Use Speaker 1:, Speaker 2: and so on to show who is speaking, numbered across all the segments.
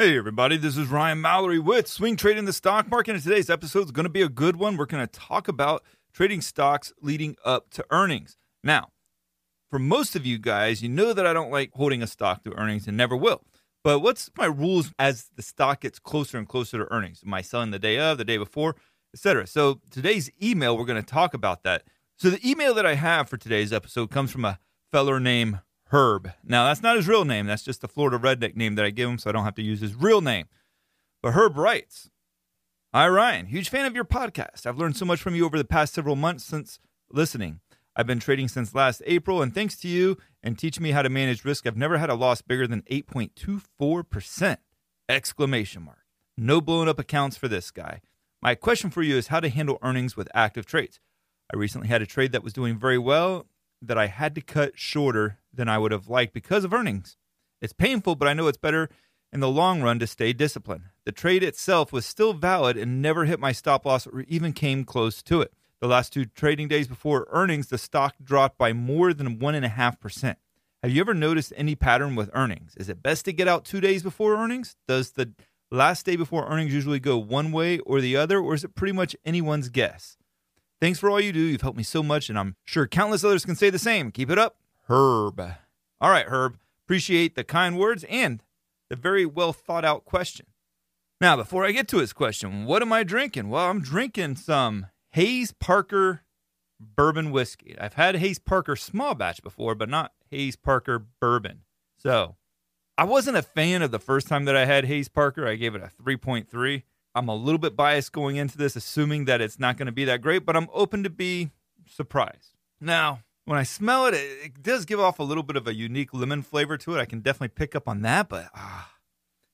Speaker 1: Hey, everybody, this is Ryan Mallory with Swing Trading the Stock Market, and today's episode is going to be a good one. We're going to talk about trading stocks leading up to earnings. Now, for most of you guys, you know that I don't like holding a stock to earnings and never will. But what's my rules as the stock gets closer and closer to earnings? Am I selling the day of, the day before, etc.? So today's email, we're going to talk about that. So the email that I have for today's episode comes from a feller named Herb. Now, that's not his real name. That's just the Florida redneck name that I give him so I don't have to use his real name. But Herb writes Hi, Ryan. Huge fan of your podcast. I've learned so much from you over the past several months since listening. I've been trading since last April, and thanks to you and teaching me how to manage risk, I've never had a loss bigger than 8.24%! Exclamation mark. No blown up accounts for this guy. My question for you is how to handle earnings with active trades. I recently had a trade that was doing very well that I had to cut shorter than I would have liked because of earnings. It's painful, but I know it's better in the long run to stay disciplined. The trade itself was still valid and never hit my stop loss or even came close to it. The last two trading days before earnings, the stock dropped by more than 1.5%. Have you ever noticed any pattern with earnings? Is it best to get out two days before earnings? Does the last day before earnings usually go one way or the other, or is it pretty much anyone's guess? Thanks for all you do. You've helped me so much, and I'm sure countless others can say the same. Keep it up, Herb. All right, Herb. Appreciate the kind words and the very well thought out question. Now, before I get to his question, what am I drinking? Well, I'm drinking some Hayes Parker bourbon whiskey. I've had Hayes Parker small batch before, but not Hayes Parker bourbon. So I wasn't a fan of the first time that I had Hayes Parker. I gave it a 3.3. I'm a little bit biased going into this, assuming that it's not going to be that great, but I'm open to be surprised. Now, when I smell it, it, it, does give off a little bit of a unique lemon flavor to it. I can definitely pick up on that, but ah,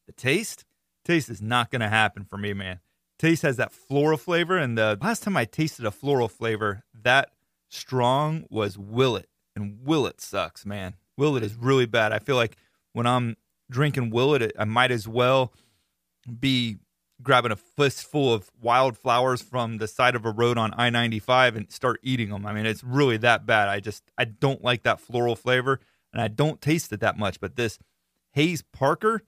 Speaker 1: the taste, taste is not going to happen for me, man. Taste has that floral flavor, and the last time I tasted a floral flavor that strong was Willet, and Willet sucks, man. Willet is really bad. I feel like when I'm drinking Willet, I might as well be grabbing a fistful of wildflowers from the side of a road on I 95 and start eating them. I mean, it's really that bad. I just, I don't like that floral flavor and I don't taste it that much. But this Hayes Parker,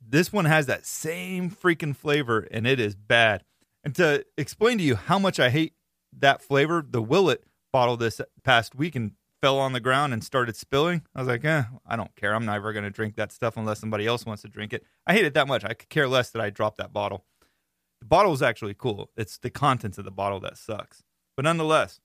Speaker 1: this one has that same freaking flavor and it is bad. And to explain to you how much I hate that flavor, the Willet bottle this past week and fell on the ground and started spilling. I was like, eh, I don't care. I'm never going to drink that stuff unless somebody else wants to drink it. I hate it that much. I could care less that I dropped that bottle. The bottle is actually cool. It's the contents of the bottle that sucks. But nonetheless,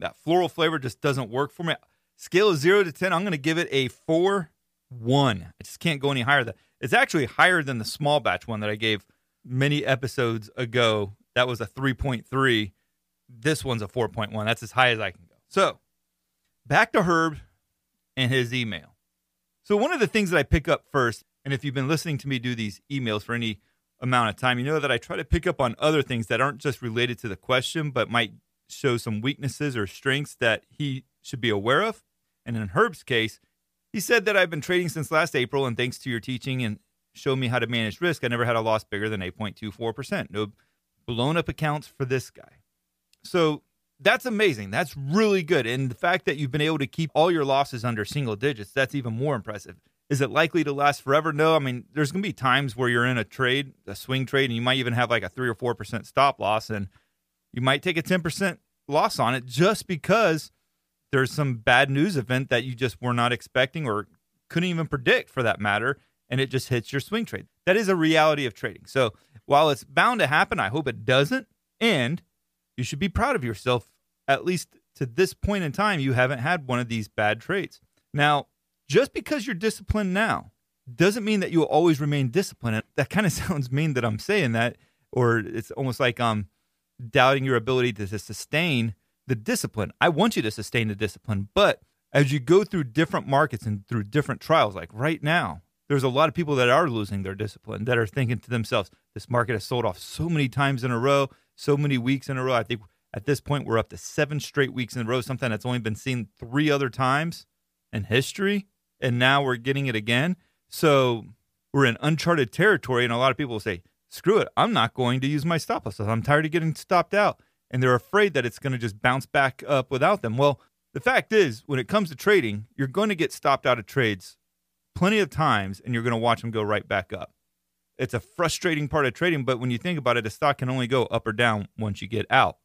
Speaker 1: that floral flavor just doesn't work for me. Scale of zero to 10, I'm going to give it a 4 1. I just can't go any higher than that. It's actually higher than the small batch one that I gave many episodes ago. That was a 3.3. This one's a 4.1. That's as high as I can go. So, back to Herb and his email. So, one of the things that I pick up first, and if you've been listening to me do these emails for any amount of time, you know that I try to pick up on other things that aren't just related to the question, but might show some weaknesses or strengths that he should be aware of. And in Herb's case, He said that I've been trading since last April, and thanks to your teaching and show me how to manage risk, I never had a loss bigger than 8.24%. No blown up accounts for this guy. So that's amazing. That's really good. And the fact that you've been able to keep all your losses under single digits, that's even more impressive. Is it likely to last forever? No. I mean, there's going to be times where you're in a trade, a swing trade, and you might even have like a 3 or 4% stop loss and you might take a 10% loss on it just because there's some bad news event that you just were not expecting or couldn't even predict for that matter and it just hits your swing trade. That is a reality of trading. So, while it's bound to happen, I hope it doesn't and you should be proud of yourself at least to this point in time you haven't had one of these bad trades. Now, just because you're disciplined now doesn't mean that you will always remain disciplined. That kind of sounds mean that I'm saying that, or it's almost like I'm doubting your ability to, to sustain the discipline. I want you to sustain the discipline, but as you go through different markets and through different trials, like right now, there's a lot of people that are losing their discipline that are thinking to themselves, this market has sold off so many times in a row, so many weeks in a row. I think at this point, we're up to seven straight weeks in a row, something that's only been seen three other times in history. And now we're getting it again. So we're in uncharted territory. And a lot of people will say, screw it, I'm not going to use my stop losses. I'm tired of getting stopped out. And they're afraid that it's going to just bounce back up without them. Well, the fact is, when it comes to trading, you're going to get stopped out of trades plenty of times and you're going to watch them go right back up. It's a frustrating part of trading, but when you think about it, a stock can only go up or down once you get out.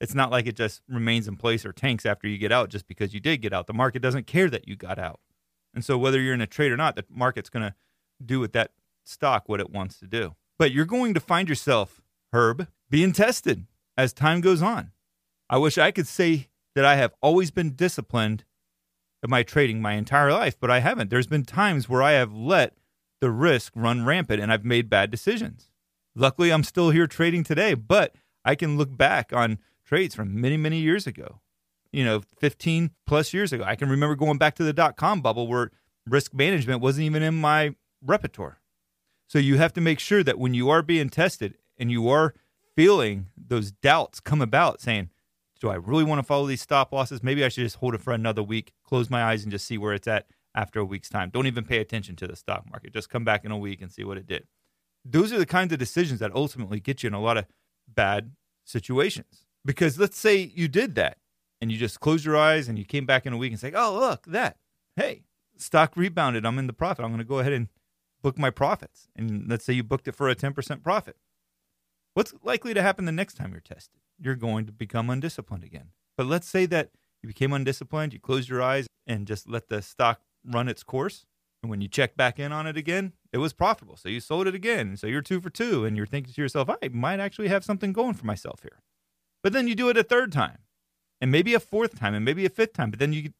Speaker 1: It's not like it just remains in place or tanks after you get out just because you did get out. The market doesn't care that you got out. And so, whether you're in a trade or not, the market's going to do with that stock what it wants to do. But you're going to find yourself, Herb, being tested as time goes on. I wish I could say that I have always been disciplined in my trading my entire life, but I haven't. There's been times where I have let the risk run rampant and I've made bad decisions. Luckily, I'm still here trading today, but I can look back on trades from many, many years ago, you know, 15 plus years ago. I can remember going back to the dot com bubble where risk management wasn't even in my repertoire. So you have to make sure that when you are being tested and you are feeling those doubts come about saying, do I really want to follow these stop losses? Maybe I should just hold it for another week, close my eyes, and just see where it's at after a week's time. Don't even pay attention to the stock market. Just come back in a week and see what it did. Those are the kinds of decisions that ultimately get you in a lot of bad situations. Because let's say you did that and you just closed your eyes and you came back in a week and say, oh, look, that. Hey, stock rebounded. I'm in the profit. I'm going to go ahead and book my profits. And let's say you booked it for a 10% profit. What's likely to happen the next time you're tested? You're going to become undisciplined again. But let's say that you became undisciplined, you closed your eyes and just let the stock run its course. And when you check back in on it again, it was profitable. So you sold it again. So you're two for two. And you're thinking to yourself, I might actually have something going for myself here. But then you do it a third time, and maybe a fourth time, and maybe a fifth time. But then you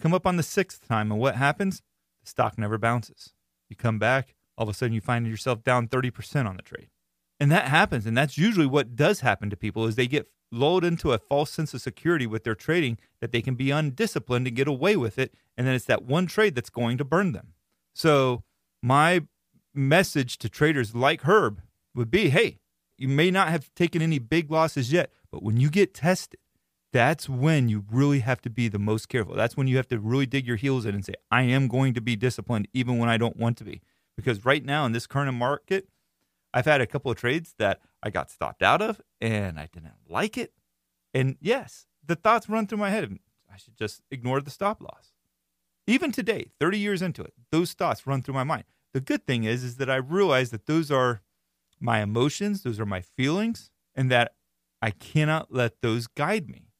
Speaker 1: come up on the sixth time, and what happens? The stock never bounces. You come back, all of a sudden you find yourself down 30% on the trade. And that happens. And that's usually what does happen to people is they get lulled into a false sense of security with their trading that they can be undisciplined and get away with it. And then it's that one trade that's going to burn them. So my message to traders like Herb would be, hey, you may not have taken any big losses yet, but when you get tested, that's when you really have to be the most careful. That's when you have to really dig your heels in and say, I am going to be disciplined even when I don't want to be. Because right now in this current market, I've had a couple of trades that I got stopped out of and I didn't like it. And yes, the thoughts run through my head. I should just ignore the stop loss. Even today, 30 years into it, those thoughts run through my mind. The good thing is, is that I realize that those are my emotions, those are my feelings, and that I cannot let those guide me.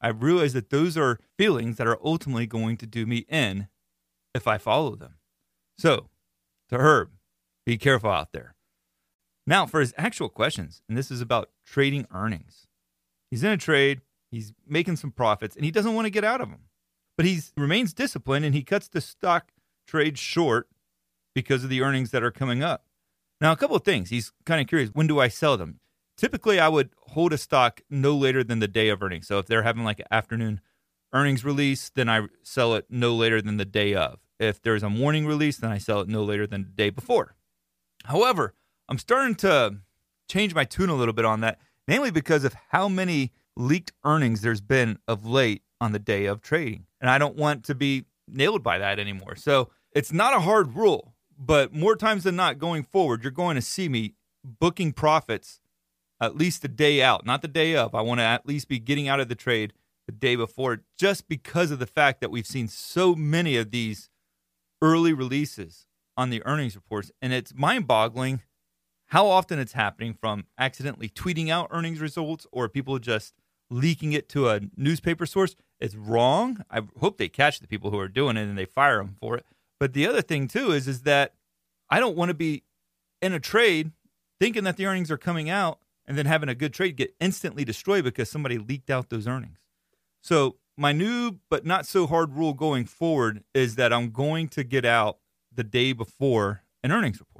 Speaker 1: I realize that those are feelings that are ultimately going to do me in if I follow them. So, to Herb, be careful out there. Now, for his actual questions, and this is about trading earnings. He's in a trade, he's making some profits, and he doesn't want to get out of them. But he remains disciplined and he cuts the stock trade short because of the earnings that are coming up. Now, a couple of things. He's kind of curious when do I sell them? Typically, I would hold a stock no later than the day of earnings. So if they're having like an afternoon earnings release, then I sell it no later than the day of. If there's a morning release, then I sell it no later than the day before. However, I'm starting to change my tune a little bit on that, namely because of how many leaked earnings there's been of late on the day of trading. And I don't want to be nailed by that anymore. So it's not a hard rule, but more times than not going forward, you're going to see me booking profits at least the day out, not the day of. I want to at least be getting out of the trade the day before just because of the fact that we've seen so many of these early releases on the earnings reports. And it's mind boggling how often it's happening from accidentally tweeting out earnings results or people just leaking it to a newspaper source. It's wrong. I hope they catch the people who are doing it and they fire them for it. But the other thing too is is that I don't want to be in a trade thinking that the earnings are coming out and then having a good trade get instantly destroyed because somebody leaked out those earnings. So my new but not so hard rule going forward is that I'm going to get out the day before an earnings report.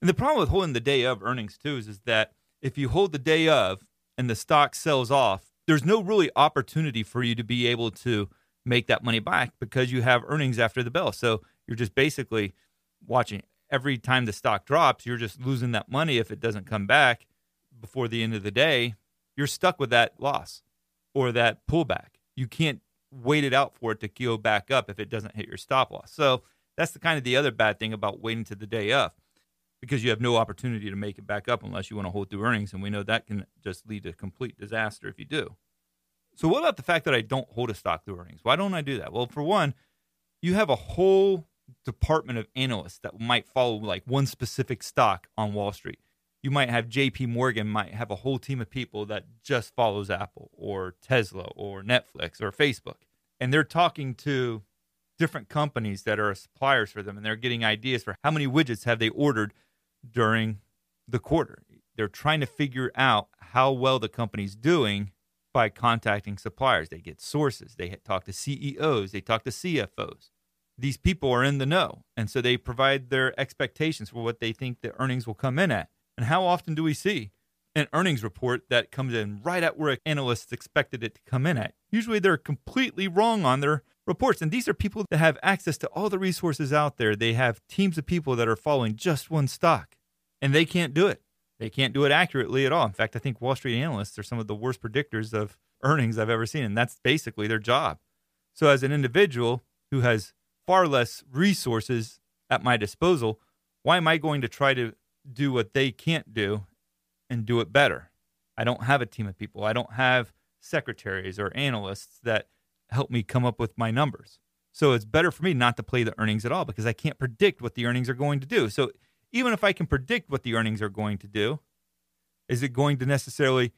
Speaker 1: And the problem with holding the day of earnings too is, is that if you hold the day of and the stock sells off, there's no really opportunity for you to be able to make that money back because you have earnings after the bell. So you're just basically watching every time the stock drops, you're just losing that money if it doesn't come back before the end of the day. You're stuck with that loss or that pullback. You can't wait it out for it to go back up if it doesn't hit your stop loss. So that's the kind of the other bad thing about waiting to the day of because you have no opportunity to make it back up unless you want to hold through earnings. And we know that can just lead to complete disaster if you do. So, what about the fact that I don't hold a stock through earnings? Why don't I do that? Well, for one, you have a whole department of analysts that might follow like one specific stock on Wall Street. You might have JP Morgan might have a whole team of people that just follows Apple or Tesla or Netflix or Facebook. And they're talking to different companies that are suppliers for them and they're getting ideas for how many widgets have they ordered during the quarter. They're trying to figure out how well the company's doing by contacting suppliers. They get sources, they talk to CEOs, they talk to CFOs. These people are in the know. And so they provide their expectations for what they think the earnings will come in at. And how often do we see an earnings report that comes in right at where analysts expected it to come in at? Usually they're completely wrong on their reports. And these are people that have access to all the resources out there. They have teams of people that are following just one stock, and they can't do it. They can't do it accurately at all. In fact, I think Wall Street analysts are some of the worst predictors of earnings I've ever seen, and that's basically their job. So, as an individual who has far less resources at my disposal, why am I going to try to do what they can't do and do it better? I don't have a team of people. I don't have secretaries or analysts that help me come up with my numbers. So it's better for me not to play the earnings at all because I can't predict what the earnings are going to do. So even if I can predict what the earnings are going to do, is it going to necessarily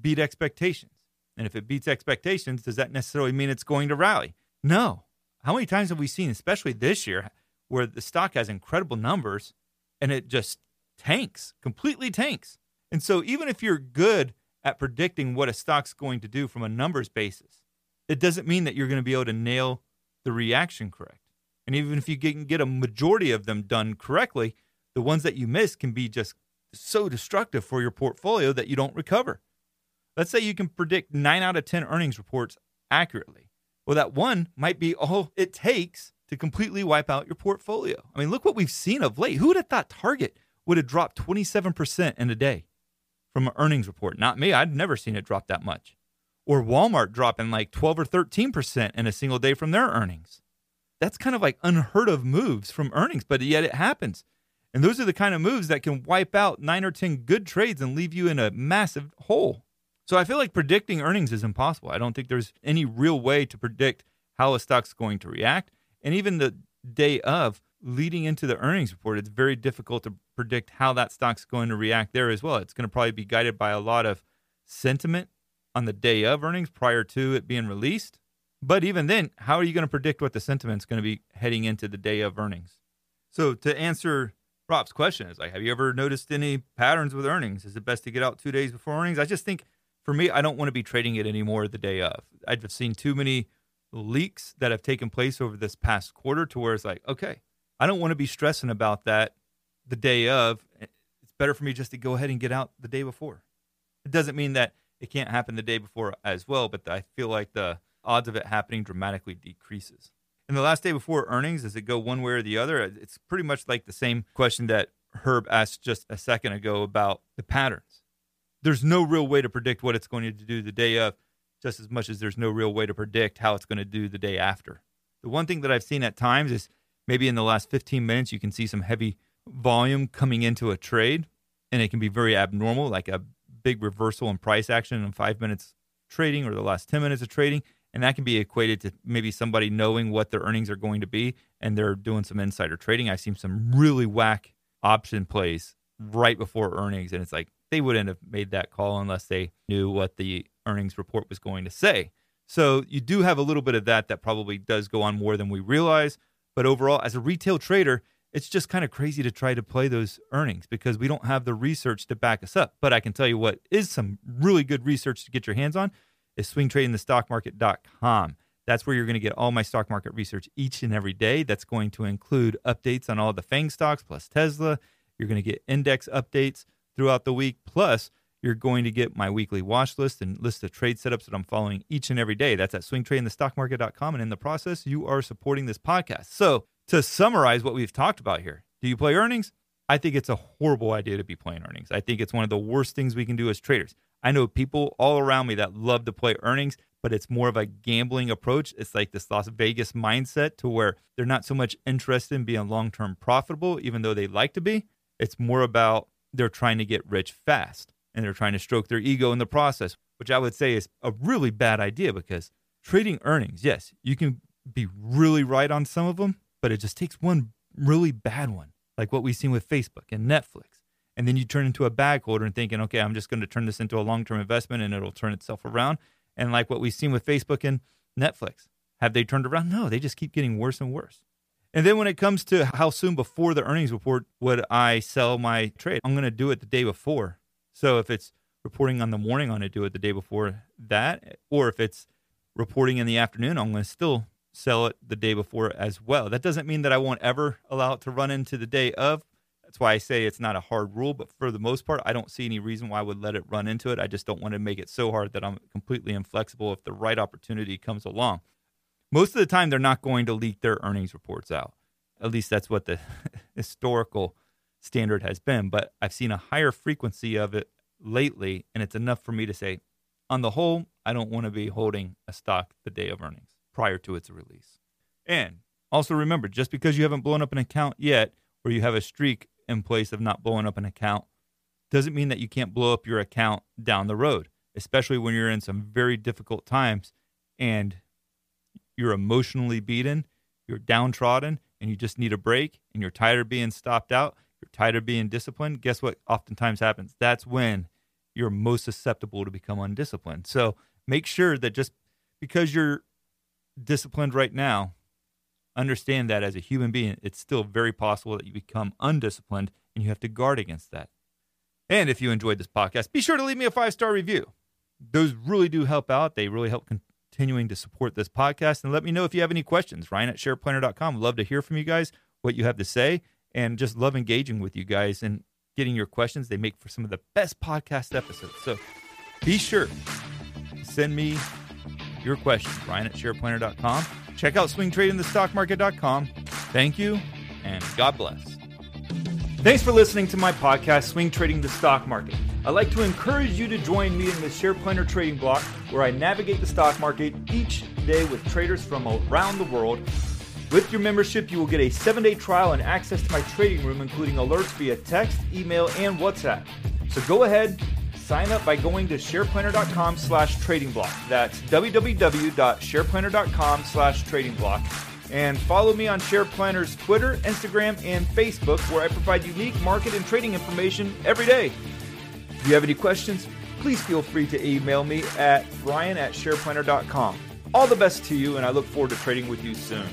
Speaker 1: beat expectations? And if it beats expectations, does that necessarily mean it's going to rally? No. How many times have we seen, especially this year, where the stock has incredible numbers and it just tanks, completely tanks? And so even if you're good at predicting what a stock's going to do from a numbers basis, it doesn't mean that you're going to be able to nail the reaction correct. And even if you can get a majority of them done correctly, the ones that you miss can be just so destructive for your portfolio that you don't recover. Let's say you can predict nine out of 10 earnings reports accurately. Well, that one might be all it takes to completely wipe out your portfolio. I mean, look what we've seen of late. Who would have thought Target would have dropped 27% in a day from an earnings report? Not me. I'd never seen it drop that much or Walmart dropping like 12 or 13% in a single day from their earnings. That's kind of like unheard of moves from earnings, but yet it happens. And those are the kind of moves that can wipe out nine or 10 good trades and leave you in a massive hole. So I feel like predicting earnings is impossible. I don't think there's any real way to predict how a stock's going to react. And even the day of leading into the earnings report, it's very difficult to predict how that stock's going to react there as well. It's going to probably be guided by a lot of sentiment on the day of earnings prior to it being released. But even then, how are you going to predict what the sentiment is going to be heading into the day of earnings? So to answer Rob's question is like, have you ever noticed any patterns with earnings? Is it best to get out two days before earnings? I just think for me, I don't want to be trading it anymore the day of. I've seen too many leaks that have taken place over this past quarter to where it's like, okay, I don't want to be stressing about that the day of. It's better for me just to go ahead and get out the day before. It doesn't mean that it can't happen the day before as well, but I feel like the odds of it happening dramatically decreases. And the last day before earnings, does it go one way or the other? It's pretty much like the same question that Herb asked just a second ago about the patterns. There's no real way to predict what it's going to do the day of, just as much as there's no real way to predict how it's going to do the day after. The one thing that I've seen at times is maybe in the last 15 minutes, you can see some heavy volume coming into a trade, and it can be very abnormal, like a big reversal in price action in five minutes trading or the last 10 minutes of trading. And that can be equated to maybe somebody knowing what their earnings are going to be and they're doing some insider trading. I've seen some really whack option plays right before earnings. And it's like they wouldn't have made that call unless they knew what the earnings report was going to say. So you do have a little bit of that that probably does go on more than we realize. But overall, as a retail trader, it's just kind of crazy to try to play those earnings because we don't have the research to back us up. But I can tell you what is some really good research to get your hands on is swingtradingthestockmarket.com. That's where you're going to get all my stock market research each and every day. That's going to include updates on all the FANG stocks plus Tesla. You're going to get index updates throughout the week. Plus, you're going to get my weekly watch list and list of trade setups that I'm following each and every day. That's at swingtradingthestockmarket.com. And in the process, you are supporting this podcast. So, to summarize what we've talked about here, do you play earnings? I think it's a horrible idea to be playing earnings. I think it's one of the worst things we can do as traders. I know people all around me that love to play earnings, but it's more of a gambling approach. It's like this Las Vegas mindset to where they're not so much interested in being long term profitable, even though they like to be. It's more about they're trying to get rich fast and they're trying to stroke their ego in the process, which I would say is a really bad idea because trading earnings, yes, you can be really right on some of them, but it just takes one really bad one, like what we've seen with Facebook and Netflix and then you turn into a bag holder and thinking, okay, I'm just going to turn this into a long term investment and it'll turn itself around. And like what we've seen with Facebook and Netflix, have they turned around? No, they just keep getting worse and worse. And then when it comes to how soon before the earnings report would I sell my trade, I'm going to do it the day before. So if it's reporting on the morning, I'm going to do it the day before that. Or if it's reporting in the afternoon, I'm going to still sell it the day before as well. That doesn't mean that I won't ever allow it to run into the day of, that's why I say it's not a hard rule, but for the most part, I don't see any reason why I would let it run into it. I just don't want to make it so hard that I'm completely inflexible if the right opportunity comes along. Most of the time, they're not going to leak their earnings reports out. At least that's what the historical standard has been. But I've seen a higher frequency of it lately, and it's enough for me to say, on the whole, I don't want to be holding a stock the day of earnings prior to its release. And also remember, just because you haven't blown up an account yet, or you have a streak in place of not blowing up an account doesn't mean that you can't blow up your account down the road, especially when you're in some very difficult times and you're emotionally beaten, you're downtrodden, and you just need a break, and you're tired of being stopped out, you're tired of being disciplined. Guess what oftentimes happens? That's when you're most susceptible to become undisciplined. So make sure that just because you're disciplined right now understand that as a human being, it's still very possible that you become undisciplined and you have to guard against that. And if you enjoyed this podcast, be sure to leave me a five star review. Those really do help out. They really help continuing to support this podcast. And let me know if you have any questions. Ryan at shareplanner.com. Love to hear from you guys, what you have to say, and just love engaging with you guys and getting your questions. They make for some of the best podcast episodes. So be sure send me your questions. Ryan at shareplanner.com. Check out swingtradingthestockmarket.com. Thank you, and God bless. Thanks for listening to my podcast, Swing Trading the Stock Market. I'd like to encourage you to join me in the Share Planner Trading Block, where I navigate the stock market each day with traders from around the world. With your membership, you will get a seven day trial and access to my trading room, including alerts via text, email, and WhatsApp. So go ahead, sign up by going to shareplanner.com slash trading block. That's www.shareplanner.com slash trading block. And follow me on SharePlanner's Twitter, Instagram, and Facebook, where I provide unique market and trading information every day. If you have any questions, please feel free to email me at ryan at shareplanner.com. All the best to you, and I look forward to trading with you soon.